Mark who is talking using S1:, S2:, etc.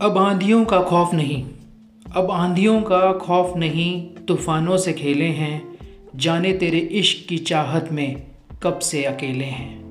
S1: अब आंधियों का खौफ नहीं। अब आंधियों का खौफ नहीं, तूफ़ानों से खेले हैं। जाने तेरे इश्क की चाहत में कब से अकेले हैं।